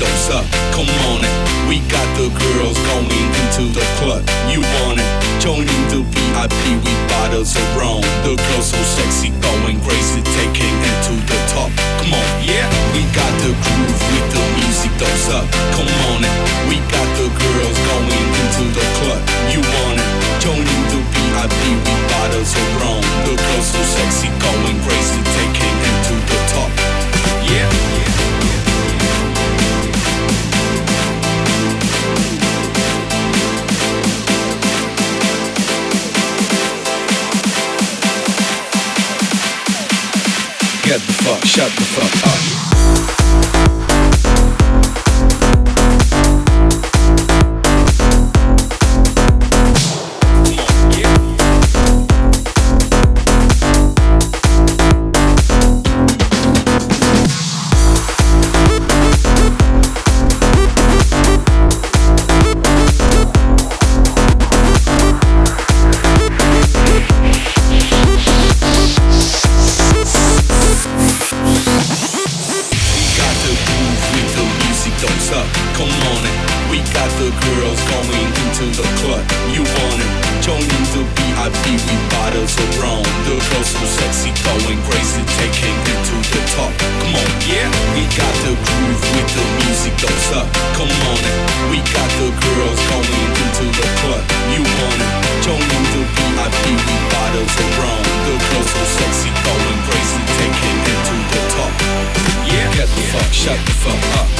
dose up. Come on it. We got the girls going into the club. You want it? Joining the VIP with bottles of rum. The girls so sexy, going crazy, taking it to the top. Come on, yeah. We got the groove with the music dose up. Get the fuck, shut the fuck up. Dose up. Come on it. We got the girls going into the club. You want it? Joining the VIP with bottles rum. The girls so sexy, going crazy, taking it to the top. Come on, yeah. We got the groove with the music dose up. Come on it. We got the girls going into the club. You want it? Joining the VIP with bottles rum. The girls so sexy, going crazy, taking it to the top. Yeah. Get the fuck, shut the fuck up.